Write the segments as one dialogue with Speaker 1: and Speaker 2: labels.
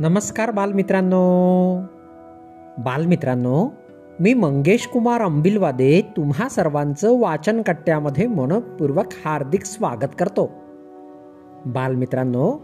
Speaker 1: नमस्कार बालमित्रांनो. बालमित्रांनो मी मंगेश कुमार अंबिलवादे तुम्हा सर्वांचं वाचन कट्ट्यामध्ये मनपूर्वक हार्दिक स्वागत करतो. बालमित्रांनो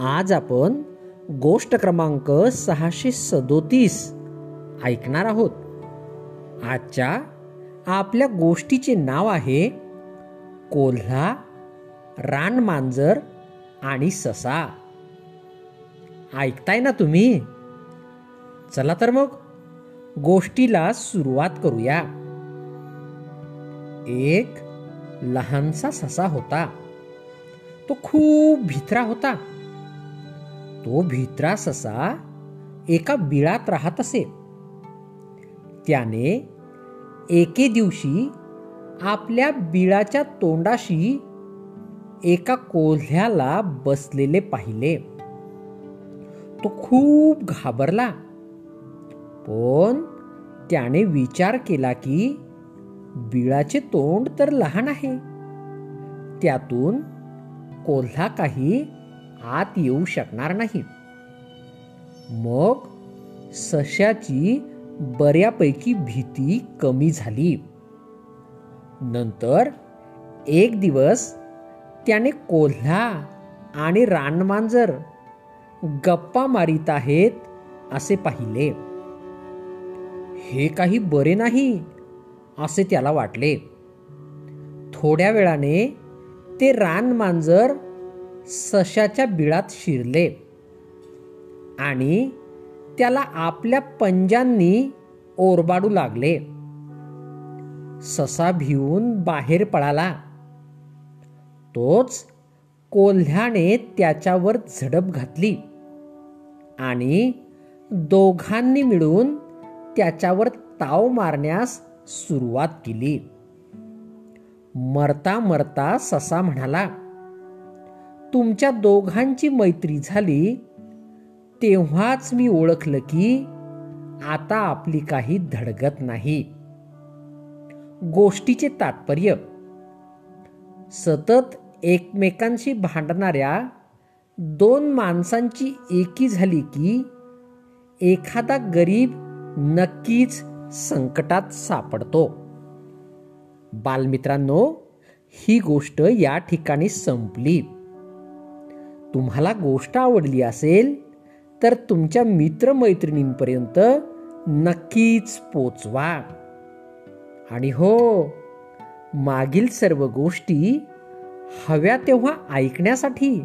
Speaker 1: आज आपण गोष्ट क्रमांक सहाशे सदोतीस ऐकणार आहोत. आजच्या आपल्या गोष्टीचे नाव आहे कोल्हा रानमांजर आणि ससा. ऐकताय ना तुम्ही? चला तर मग गोष्टीला सुरुवात करूया. एक लहानसा ससा होता. तो खूप भित्रा होता. तो भित्रा ससा एका बिळात राहत असे. त्याने एके दिवशी आपल्या बिळाच्या तोंडाशी एका कोल्ह्याला बसलेले पाहिले. तो खूप घाबरला. पण त्याने विचार केला की बिळाचे तोंड तर लहान आहे. त्यातून कोल्हा काही आत येऊ शकणार नाही. मग सश्याची बऱ्यापैकी भीती कमी झाली. नंतर एक दिवस त्याने कोल्हा आणि रानमांजर गप्पा मारित आहेत असे पाहिले. हे काही बरे नाही असे त्याला वाटले. थोड्या वेळाने ते रानमांजर सशाच्या बिळात शिरले आणि त्याला आपल्या पंजांनी ओरबाडू लागले. ससा भिवून बाहेर पळाला. तोच कोल्ह्याने त्याच्यावर झडप घातली. आणि दोघांनी मिळून त्याच्यावर ताव मारण्यास सुरुवात केली. मरता मरता ससा म्हणाला तुमच्या दोघांची मैत्री झाली तेव्हाच मी ओळखलं की आता आपली काही धडगत नाही. गोष्टीचे तात्पर्य सतत एकमेकांशी भांडणाऱ्या दोन माणसांची एकी झाली की एखादा गरीब नक्कीच संकटात सापडतो. बालमित्रांनो ही गोष्ट या ठिकाणी संपली. तुम्हाला गोष्ट आवडली असेल तर तुमच्या मित्रमैत्रिणींपर्यंत नक्कीच पोचवा. आणि हो मागील सर्व गोष्टी हव्या तेव्हा ऐकण्यासाठी